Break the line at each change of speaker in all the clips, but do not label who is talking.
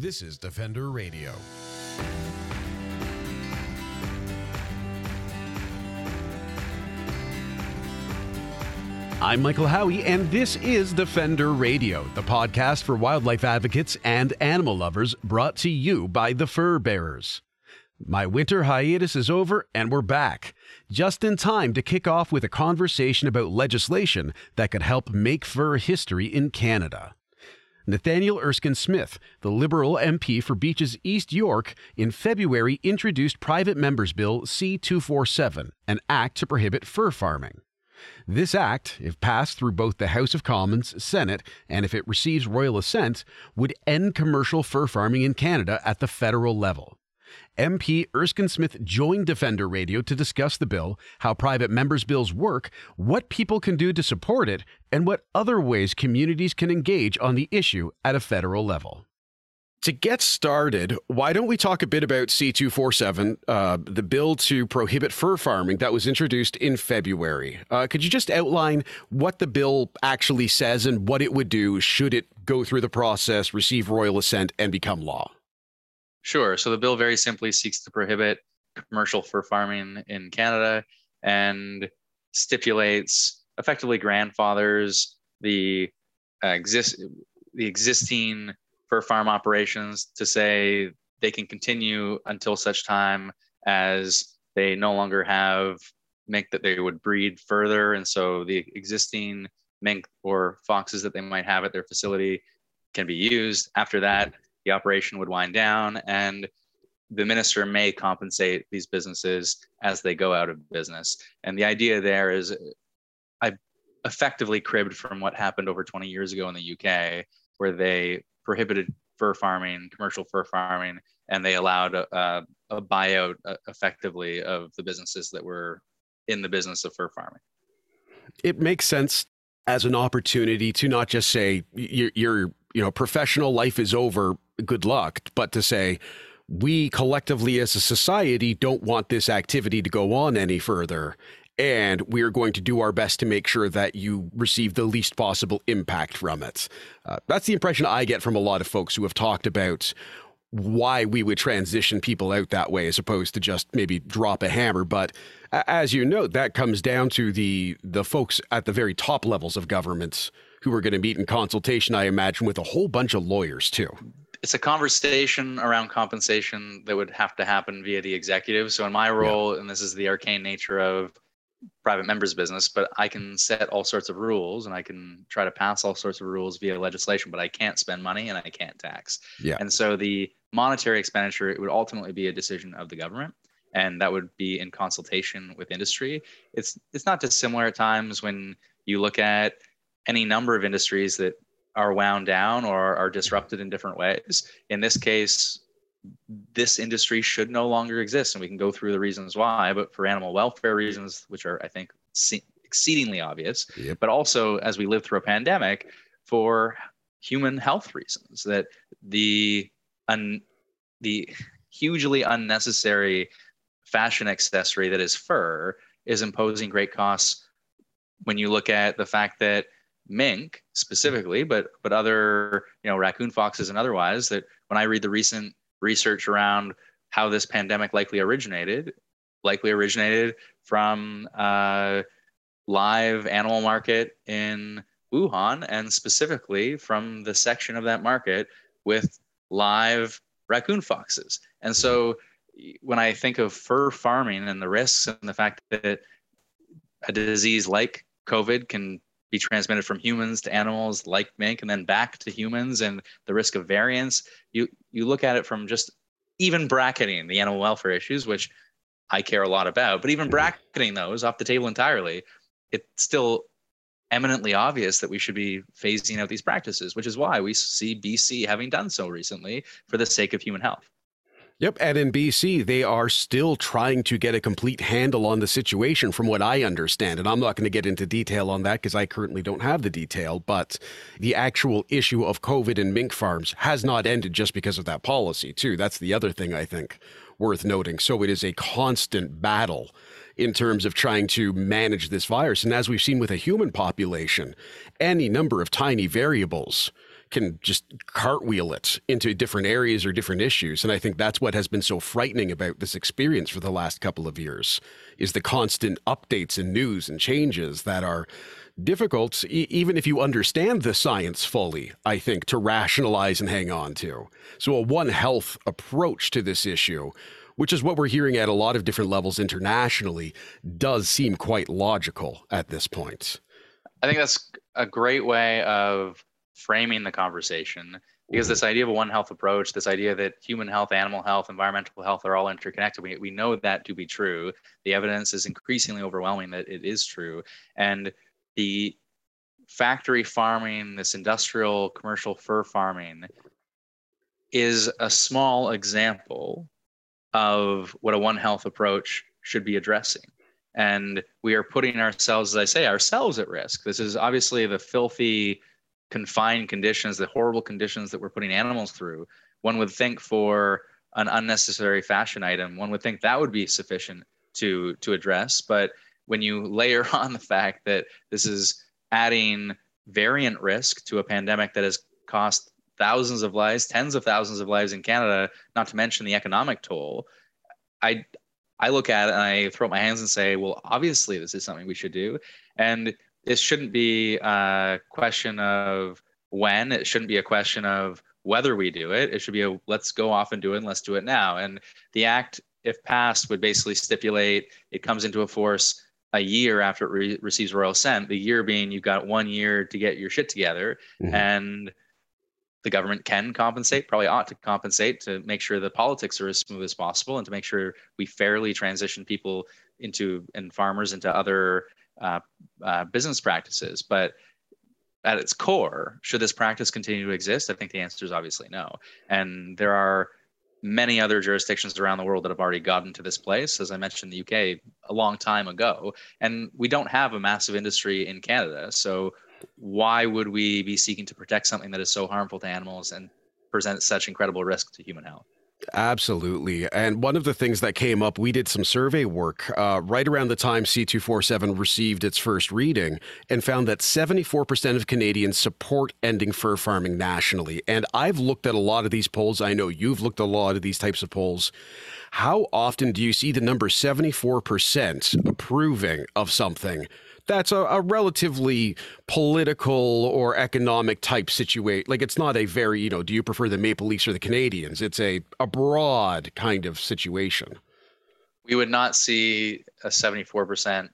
This is Defender Radio. I'm Michael Howie, and this is Defender Radio, the podcast for wildlife advocates and animal lovers brought to you by the Fur Bearers. My winter hiatus is over, and we're back, just in time to kick off with a conversation about legislation that could help make fur history in Canada. Nathaniel Erskine Smith, the Liberal MP for Beaches East York, in February introduced Private Members Bill C 247, an act to prohibit fur farming. This act, if passed through both the House of Commons, Senate, and if it receives royal assent, would end commercial fur farming in Canada at the federal level. MP Erskine Smith joined Defender Radio to discuss the bill, how private members' bills work, what people can do to support it, and what other ways communities can engage on the issue at a federal level. To get started, why don't we talk a bit about C247, uh, the bill to prohibit fur farming that was introduced in February? Uh, could you just outline what the bill actually says and what it would do should it go through the process, receive royal assent, and become law?
Sure. So the bill very simply seeks to prohibit commercial fur farming in Canada and stipulates effectively grandfathers the uh, exist the existing fur farm operations to say they can continue until such time as they no longer have mink that they would breed further. And so the existing mink or foxes that they might have at their facility can be used. After that, the operation would wind down and the minister may compensate these businesses as they go out of business. And the idea there is I effectively cribbed from what happened over 20 years ago in the UK, where they prohibited fur farming, commercial fur farming, and they allowed a, a buyout uh, effectively of the businesses that were in the business of fur farming.
It makes sense as an opportunity to not just say your, your you know professional life is over, good luck, but to say we collectively as a society don't want this activity to go on any further. And we are going to do our best to make sure that you receive the least possible impact from it. Uh, that's the impression I get from a lot of folks who have talked about why we would transition people out that way as opposed to just maybe drop a hammer. But as you note that comes down to the the folks at the very top levels of governments who are going to meet in consultation i imagine with a whole bunch of lawyers too
it's a conversation around compensation that would have to happen via the executive so in my role yeah. and this is the arcane nature of private members business but i can set all sorts of rules and i can try to pass all sorts of rules via legislation but i can't spend money and i can't tax
yeah.
and so the monetary expenditure it would ultimately be a decision of the government and that would be in consultation with industry it's it's not dissimilar at times when you look at any number of industries that are wound down or are disrupted in different ways in this case this industry should no longer exist and we can go through the reasons why but for animal welfare reasons which are i think exceedingly obvious
yep.
but also as we live through a pandemic for human health reasons that the un, the hugely unnecessary fashion accessory that is fur is imposing great costs when you look at the fact that mink specifically but but other you know raccoon foxes and otherwise that when i read the recent research around how this pandemic likely originated, likely originated from uh, live animal market in Wuhan, and specifically from the section of that market with live raccoon foxes. And so when I think of fur farming and the risks and the fact that a disease like COVID can be transmitted from humans to animals like mink and then back to humans and the risk of variants you you look at it from just even bracketing the animal welfare issues which i care a lot about but even bracketing those off the table entirely it's still eminently obvious that we should be phasing out these practices which is why we see bc having done so recently for the sake of human health
Yep. And in BC, they are still trying to get a complete handle on the situation, from what I understand. And I'm not going to get into detail on that because I currently don't have the detail. But the actual issue of COVID in mink farms has not ended just because of that policy, too. That's the other thing I think worth noting. So it is a constant battle in terms of trying to manage this virus. And as we've seen with a human population, any number of tiny variables can just cartwheel it into different areas or different issues. And I think that's what has been so frightening about this experience for the last couple of years is the constant updates and news and changes that are difficult, e- even if you understand the science fully, I think, to rationalize and hang on to. So, a One Health approach to this issue, which is what we're hearing at a lot of different levels internationally, does seem quite logical at this point.
I think that's a great way of framing the conversation because mm-hmm. this idea of a one health approach this idea that human health animal health environmental health are all interconnected we, we know that to be true the evidence is increasingly overwhelming that it is true and the factory farming, this industrial commercial fur farming, is a small example of what a One Health approach should be addressing. And we are putting ourselves, as I say, ourselves at risk. This is obviously the filthy, confined conditions, the horrible conditions that we're putting animals through. One would think for an unnecessary fashion item, one would think that would be sufficient to to address. But when you layer on the fact that this is adding variant risk to a pandemic that has cost thousands of lives, tens of thousands of lives in Canada, not to mention the economic toll, I I look at it and I throw up my hands and say, well, obviously this is something we should do, and this shouldn't be a question of when. It shouldn't be a question of whether we do it. It should be a let's go off and do it and let's do it now. And the act, if passed, would basically stipulate it comes into a force a year after it re- receives royal assent, the year being you've got one year to get your shit together. Mm-hmm. And the government can compensate, probably ought to compensate to make sure the politics are as smooth as possible and to make sure we fairly transition people into and farmers into other uh, uh, business practices. But at its core, should this practice continue to exist? I think the answer is obviously no. And there are many other jurisdictions around the world that have already gotten to this place, as I mentioned, the UK a long time ago. And we don't have a massive industry in Canada. So why would we be seeking to protect something that is so harmful to animals and presents such incredible risk to human health?
Absolutely. And one of the things that came up, we did some survey work uh, right around the time C247 received its first reading and found that 74% of Canadians support ending fur farming nationally. And I've looked at a lot of these polls. I know you've looked at a lot of these types of polls. How often do you see the number 74% approving of something? That's a, a relatively political or economic type situation. Like it's not a very, you know, do you prefer the Maple Leafs or the Canadiens? It's a, a broad kind of situation.
We would not see a 74%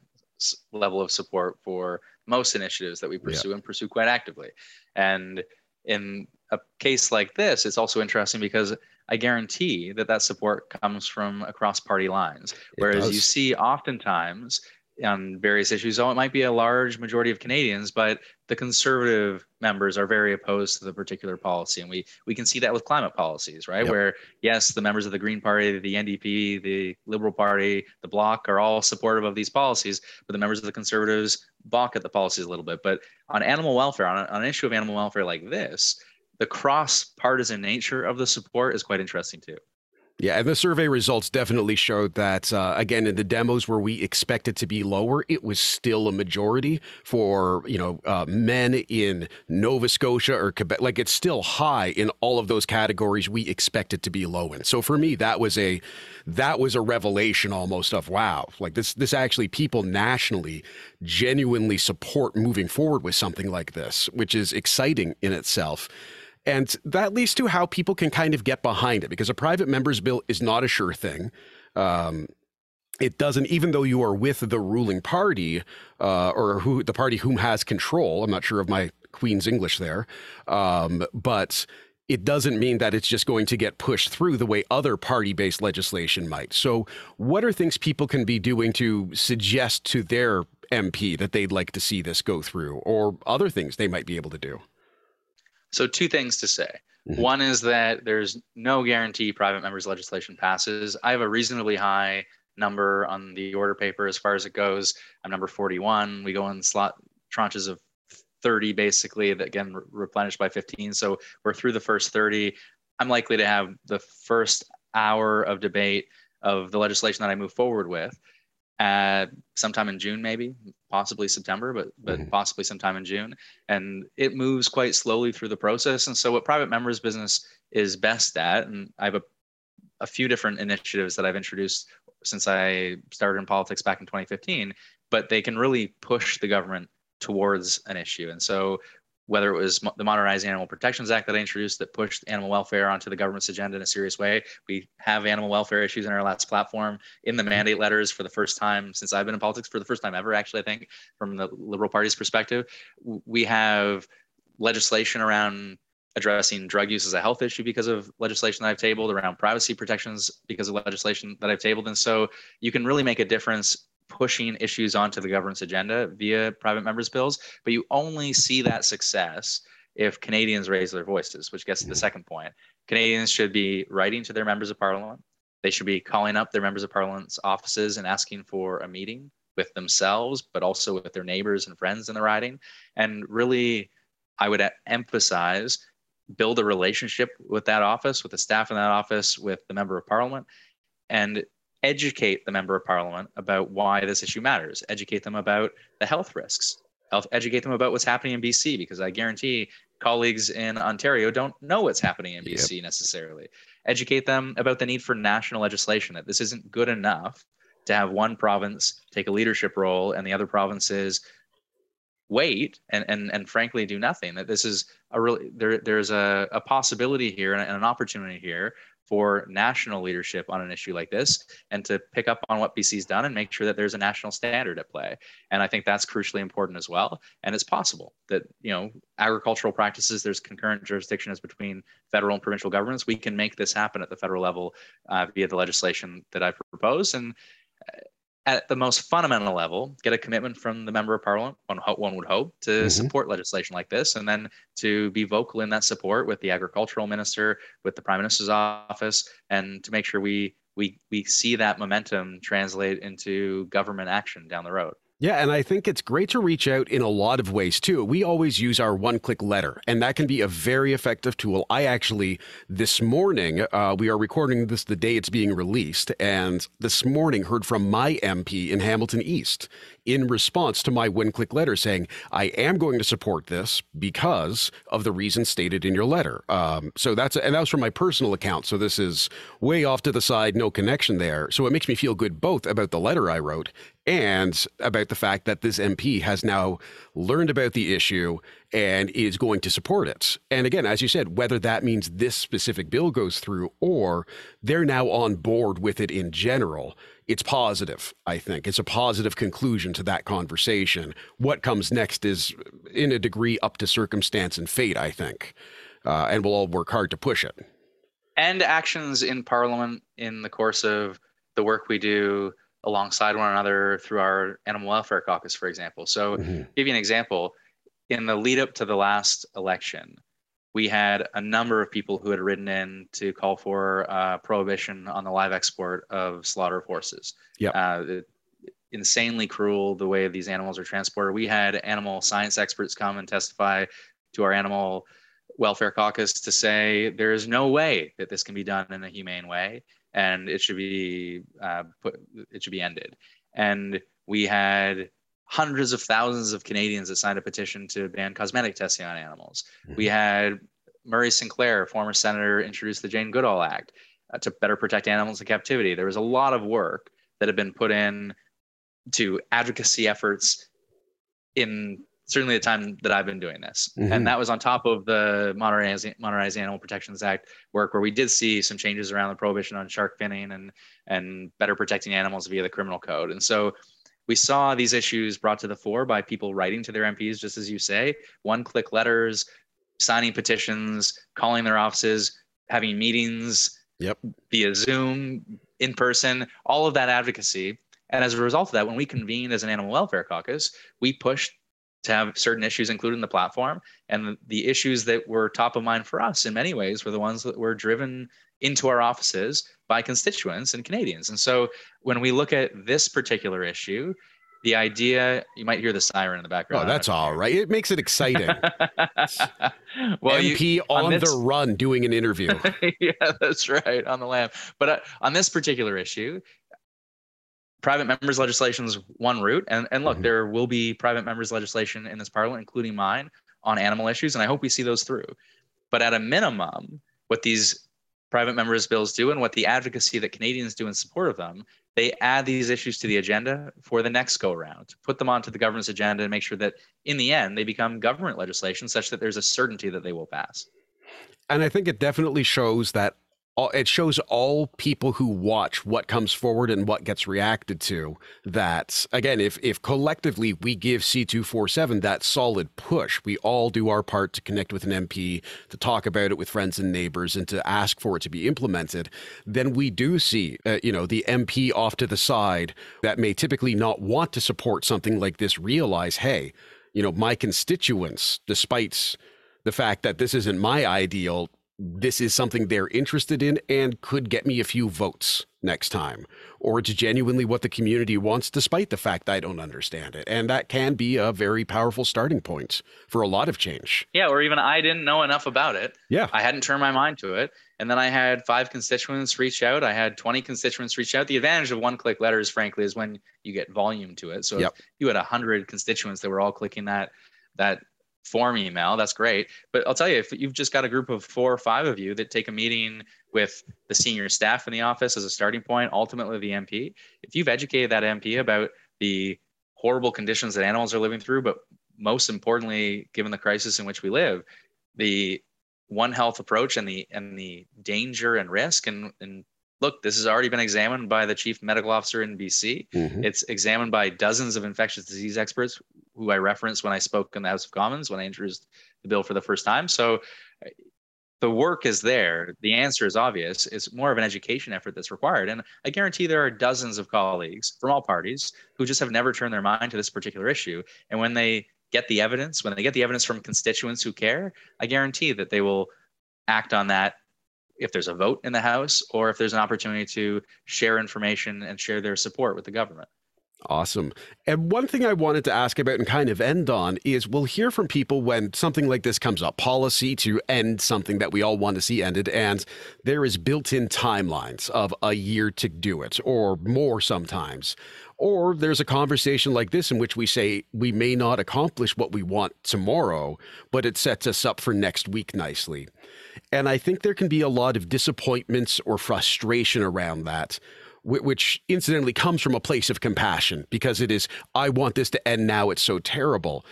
level of support for most initiatives that we pursue yeah. and pursue quite actively. And in a case like this, it's also interesting because I guarantee that that support comes from across party lines. Whereas you see oftentimes on various issues. So it might be a large majority of Canadians, but the conservative members are very opposed to the particular policy, and we we can see that with climate policies, right? Yep. Where yes, the members of the Green Party, the NDP, the Liberal Party, the Bloc are all supportive of these policies, but the members of the Conservatives balk at the policies a little bit. But on animal welfare, on, on an issue of animal welfare like this, the cross-partisan nature of the support is quite interesting too.
Yeah, and the survey results definitely showed that, uh, again, in the demos where we expect it to be lower, it was still a majority for, you know, uh, men in Nova Scotia or Quebec. Like it's still high in all of those categories we expect it to be low in. So for me, that was a, that was a revelation almost of, wow, like this, this actually people nationally genuinely support moving forward with something like this, which is exciting in itself. And that leads to how people can kind of get behind it because a private member's bill is not a sure thing. Um, it doesn't, even though you are with the ruling party uh, or who the party whom has control. I'm not sure of my Queen's English there, um, but it doesn't mean that it's just going to get pushed through the way other party based legislation might. So, what are things people can be doing to suggest to their MP that they'd like to see this go through, or other things they might be able to do?
So, two things to say. Mm-hmm. One is that there's no guarantee private members' legislation passes. I have a reasonably high number on the order paper as far as it goes. I'm number 41. We go in slot tranches of 30 basically that again re- replenished by 15 so we're through the first 30 i'm likely to have the first hour of debate of the legislation that i move forward with uh, sometime in June, maybe, possibly September, but but mm-hmm. possibly sometime in June. And it moves quite slowly through the process. And so, what private members business is best at, and I have a, a few different initiatives that I've introduced since I started in politics back in 2015, but they can really push the government towards an issue. And so whether it was the Modernizing Animal Protections Act that I introduced that pushed animal welfare onto the government's agenda in a serious way. We have animal welfare issues in our last platform in the mandate letters for the first time since I've been in politics, for the first time ever, actually, I think, from the Liberal Party's perspective. We have legislation around addressing drug use as a health issue because of legislation that I've tabled, around privacy protections because of legislation that I've tabled. And so you can really make a difference pushing issues onto the government's agenda via private members' bills, but you only see that success if Canadians raise their voices, which gets to the second point. Canadians should be writing to their members of parliament. They should be calling up their members of parliament's offices and asking for a meeting with themselves, but also with their neighbors and friends in the riding. And really, I would emphasize build a relationship with that office, with the staff in that office, with the member of parliament, and educate the member of parliament about why this issue matters, educate them about the health risks, health, educate them about what's happening in BC, because I guarantee colleagues in Ontario don't know what's happening in BC yep. necessarily. Educate them about the need for national legislation, that this isn't good enough to have one province take a leadership role and the other provinces wait and and and frankly do nothing that this is a really there there's a, a possibility here and an opportunity here for national leadership on an issue like this and to pick up on what BC's done and make sure that there's a national standard at play. And I think that's crucially important as well. And it's possible that, you know, agricultural practices, there's concurrent jurisdictions between federal and provincial governments. We can make this happen at the federal level uh, via the legislation that I propose. And at the most fundamental level, get a commitment from the member of parliament, one, one would hope, to mm-hmm. support legislation like this, and then to be vocal in that support with the agricultural minister, with the prime minister's office, and to make sure we we we see that momentum translate into government action down the road.
Yeah, and I think it's great to reach out in a lot of ways too. We always use our one click letter, and that can be a very effective tool. I actually, this morning, uh, we are recording this the day it's being released, and this morning heard from my MP in Hamilton East in response to my one click letter saying, I am going to support this because of the reasons stated in your letter. Um, so that's, and that was from my personal account. So this is way off to the side, no connection there. So it makes me feel good both about the letter I wrote and about the fact that this MP has now learned about the issue and is going to support it. And again, as you said, whether that means this specific bill goes through or they're now on board with it in general, it's positive, I think. It's a positive conclusion to that conversation. What comes next is, in a degree, up to circumstance and fate, I think. Uh, and we'll all work hard to push it.
And actions in Parliament in the course of the work we do alongside one another through our animal welfare caucus, for example. So, mm-hmm. give you an example. In the lead up to the last election, we had a number of people who had written in to call for uh, prohibition on the live export of slaughter of horses.
Yeah. Uh,
insanely cruel the way these animals are transported. We had animal science experts come and testify to our animal welfare caucus to say there is no way that this can be done in a humane way, and it should be uh, put, it should be ended. And we had hundreds of thousands of Canadians that signed a petition to ban cosmetic testing on animals. Mm-hmm. We had Murray Sinclair, former senator, introduced the Jane Goodall Act uh, to better protect animals in captivity. There was a lot of work that had been put in to advocacy efforts in certainly the time that I've been doing this. Mm-hmm. And that was on top of the Modernizing, Animal Protections Act work, where we did see some changes around the prohibition on shark finning and, and better protecting animals via the criminal code. And so we saw these issues brought to the fore by people writing to their MPs, just as you say, one click letters, signing petitions, calling their offices, having meetings
yep.
via Zoom, in person, all of that advocacy. And as a result of that, when we convened as an animal welfare caucus, we pushed to have certain issues included in the platform. And the issues that were top of mind for us in many ways were the ones that were driven into our offices by constituents and Canadians. And so when we look at this particular issue, the idea you might hear the siren in the background.
Oh, that's all right. It makes it exciting. well, MP you, on, on this, the run doing an interview.
yeah, that's right on the lam. But uh, on this particular issue, private members legislation is one route. And, and look,
Mm-hmm.
there will be private members legislation in this parliament, including mine, on animal issues. And I hope we see those through. But at a minimum, what these private members bills do and what the advocacy that Canadians do in support of them, they add these issues to the agenda for the next go round, put them onto the government's agenda and make sure that in the end they become government legislation such that there's a certainty that they will pass.
And I think it definitely shows that all, it shows all people who watch what comes forward and what gets reacted to that again if if collectively we give C247 that solid push we all do our part to connect with an MP to talk about it with friends and neighbors and to ask for it to be implemented then we do see uh, you know the MP off to the side that may typically not want to support something like this realize hey you know my constituents despite the fact that this isn't my ideal this is something they're interested in and could get me a few votes next time. Or it's genuinely what the community wants, despite the fact I don't understand it. And that can be a very powerful starting point for a lot of change.
Yeah, or even I didn't know enough about it.
Yeah.
I hadn't turned my mind to it. And then I had five constituents reach out. I had 20 constituents reach out. The advantage of one click letters, frankly, is when you get volume to it. So
Yep.
if you had 100 constituents that were all clicking that, that form email, that's great. But I'll tell you, if you've just got a group of four or five of you that take a meeting with the senior staff in the office as a starting point, ultimately the MP, if you've educated that MP about the horrible conditions that animals are living through, but most importantly, given the crisis in which we live, the one health approach and the and the danger and risk and and look, this has already been examined by the chief medical officer in BC.
Mhm.
It's examined by dozens of infectious disease experts who I referenced when I spoke in the House of Commons when I introduced the bill for the first time. So uh, the work is there. The answer is obvious. It's more of an education effort that's required. And I guarantee there are dozens of colleagues from all parties who just have never turned their mind to this particular issue. And when they get the evidence, when they get the evidence from constituents who care, I guarantee that they will act on that if there's a vote in the House or if there's an opportunity to share information and share their support with the government.
Awesome. And one thing I wanted to ask about and kind of end on is we'll hear from people when something like this comes up policy to end something that we all want to see ended. And there is built in timelines of a year to do it or more sometimes. Or there's a conversation like this in which we say we may not accomplish what we want tomorrow, but it sets us up for next week nicely. And I think there can be a lot of disappointments or frustration around that which incidentally comes from a place of compassion because it is, I want this to end now, it's so terrible.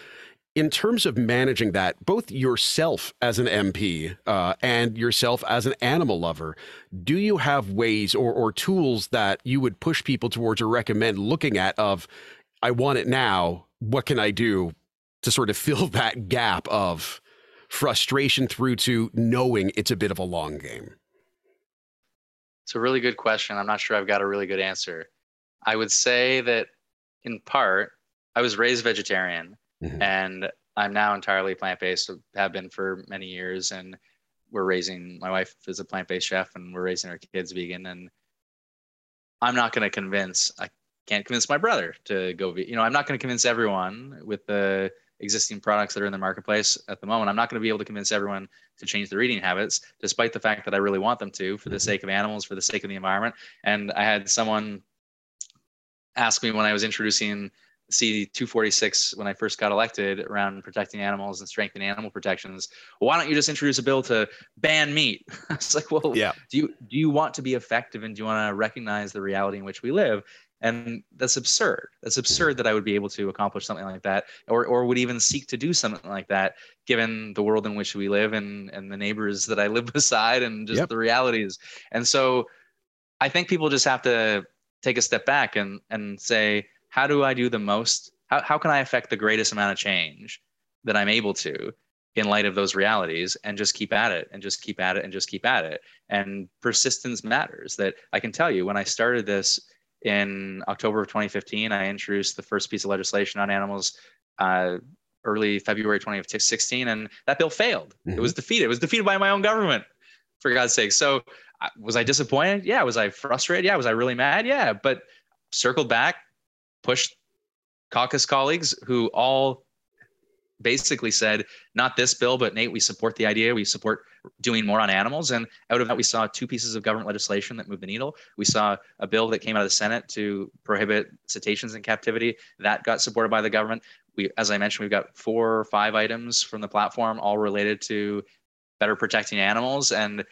In terms of managing that, both yourself as an MP uh, and yourself as an animal lover, do you have ways or, or tools that you would push people towards or recommend looking at of, I want it now, what can I do to sort of fill that gap of frustration through to knowing it's a bit of a long game?
It's a really good question. I'm not sure I've got a really good answer. I would say that in part, I was raised vegetarian
Mhm.
and I'm now entirely plant based, have been for many years. And we're raising, my wife is a plant based chef and we're raising our kids vegan. And I'm not going to convince, I can't convince my brother to go, ve- you know, I'm not going to convince everyone with the existing products that are in the marketplace at the moment. I'm not going to be able to convince everyone to change their eating habits, despite the fact that I really want them to for the
Mhm.
sake of animals, for the sake of the environment. And I had someone ask me when I was introducing C246 when I first got elected around protecting animals and strengthening animal protections. Why don't you just introduce a bill to ban meat? it's like, well,
Yeah.
do you do you want to be effective and do you want to recognize the reality in which we live? And that's absurd. That's absurd that I would be able to accomplish something like that, or or would even seek to do something like that, given the world in which we live and and the neighbors that I live beside and just
Yep.
the realities. And so, I think people just have to take a step back and and say, how do I do the most? How how can I affect the greatest amount of change that I'm able to? in light of those realities and just keep at it and just keep at it and just keep at it and persistence matters that i can tell you when i started this in october of 2015 i introduced the first piece of legislation on animals uh, early february 2016 and that bill failed.
Mhm.
it was defeated. It was defeated by my own government for god's sake. So uh, was i disappointed? Yeah. Was i frustrated? Yeah. Was i really mad? Yeah. But circled back pushed caucus colleagues who all basically said, not this bill, but Nate, we support the idea. We support doing more on animals. And out of that, we saw two pieces of government legislation that moved the needle. We saw a bill that came out of the Senate to prohibit cetaceans in captivity. That got supported by the government. We, as I mentioned, we've got four or five items from the platform, all related to better protecting animals. And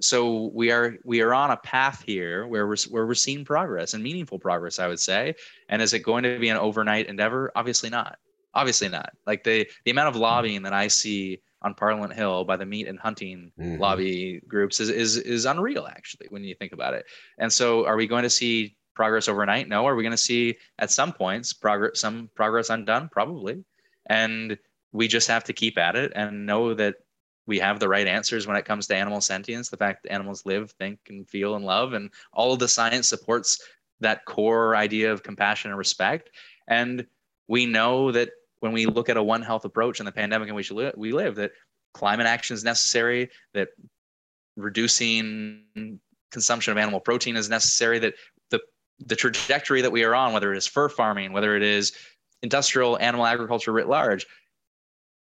so we are we are on a path here where we're where we're seeing progress and meaningful progress, I would say. And is it going to be an overnight endeavor? Obviously not. Obviously not. Like the the amount of lobbying that I see on Parliament Hill by the meat and hunting mm-hmm. lobby groups is, is is unreal actually when you think about it. And so are we going to see progress overnight? No. Are we going to see at some points progress some progress undone? Probably. And we just have to keep at it and know that we have the right answers when it comes to animal sentience, the fact that animals live, think, and feel and love, and all of the science supports that core idea of compassion and respect. And we know that when we look at a One Health approach in the pandemic in which we live, that climate action is necessary, that reducing consumption of animal protein is necessary, that the the trajectory that we are on, whether it is fur farming, whether it is industrial animal agriculture writ large,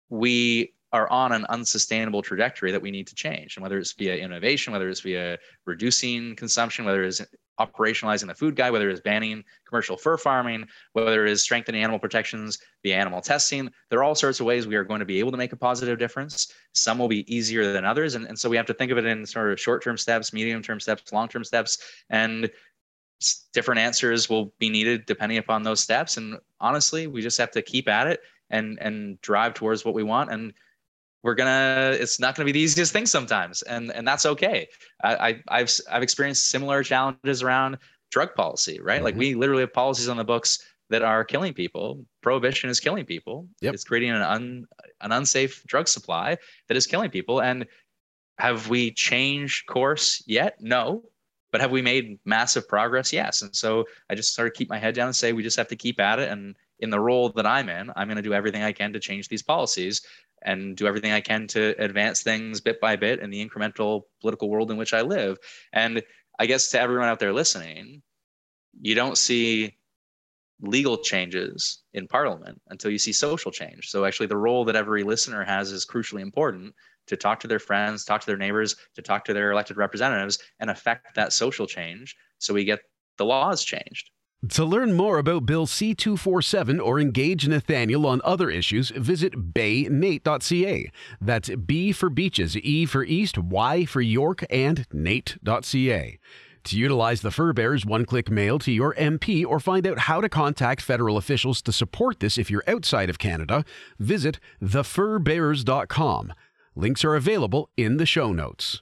we are on an unsustainable trajectory that we need to change. And whether it's via innovation, whether it's via reducing consumption, whether it's operationalizing the food guide, whether it's banning commercial fur farming, whether it is strengthening animal protections via animal testing, there are all sorts of ways we are going to be able to make a positive difference. Some will be easier than others. And, and so we have to think of it in sort of short term steps, medium term steps, long term steps. And different answers will be needed depending upon those steps. And honestly, we just have to keep at it and and drive towards what we want. And we're gonna it's not gonna be the easiest thing sometimes and and that's okay. I, I have i've experienced similar challenges around drug policy right? Mm-hmm. like we literally have policies on the books that are killing people. Prohibition is killing people. Yep. it's creating an un an unsafe drug supply that is killing people. And have we changed course yet? No. But have we made massive progress? Yes. And so i just sort of keep my head down and say we just have to keep at it and in the role that i'm in i'm going to do everything i can to change these policies and do everything I can to advance things bit by bit in the incremental political world in which I live. And I guess to everyone out there listening, you don't see legal changes in parliament until you see social change. So actually the role that every listener has is crucially important to talk to their friends, talk to their neighbors, to talk to their elected representatives and affect that social change so we get the laws changed.
To learn more about Bill C 247 or engage Nathaniel on other issues, visit beynate.ca. That's B for beaches, E for east, Y for York, and nate.ca. To utilize the Fur Bearers one click mail to your MP or find out how to contact federal officials to support this if you're outside of Canada, visit thefurbearers.com. Links are available in the show notes.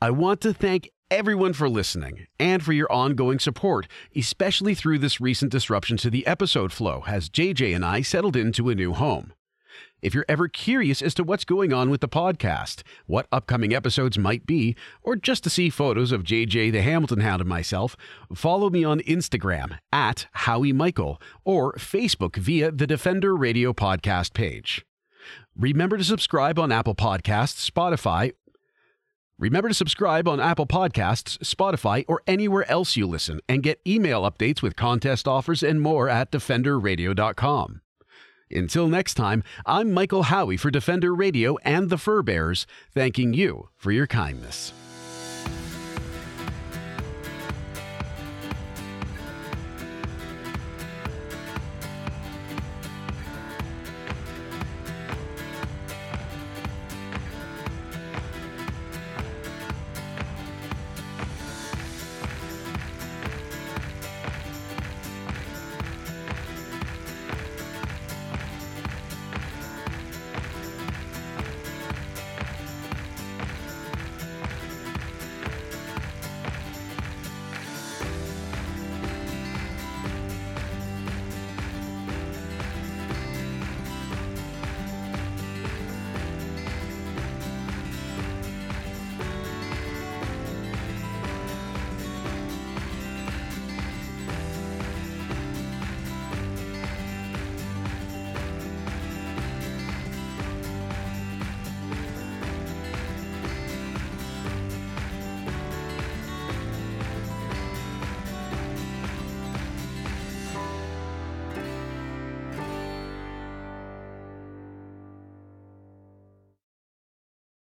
I want to thank everyone for listening and for your ongoing support, especially through this recent disruption to the episode flow as JJ and I settled into a new home. If you're ever curious as to what's going on with the podcast, what upcoming episodes might be, or just to see photos of JJ the Hamilton Hound and myself, follow me on Instagram at Howie Michael or Facebook via the Defender Radio podcast page. Remember to subscribe on Apple Podcasts, Spotify, Remember to subscribe on Apple Podcasts, Spotify, or anywhere else you listen and get email updates with contest offers and more at DefenderRadio.com. Until next time, I'm Michael Howie for Defender Radio and the Fur Bearers, thanking you for your kindness.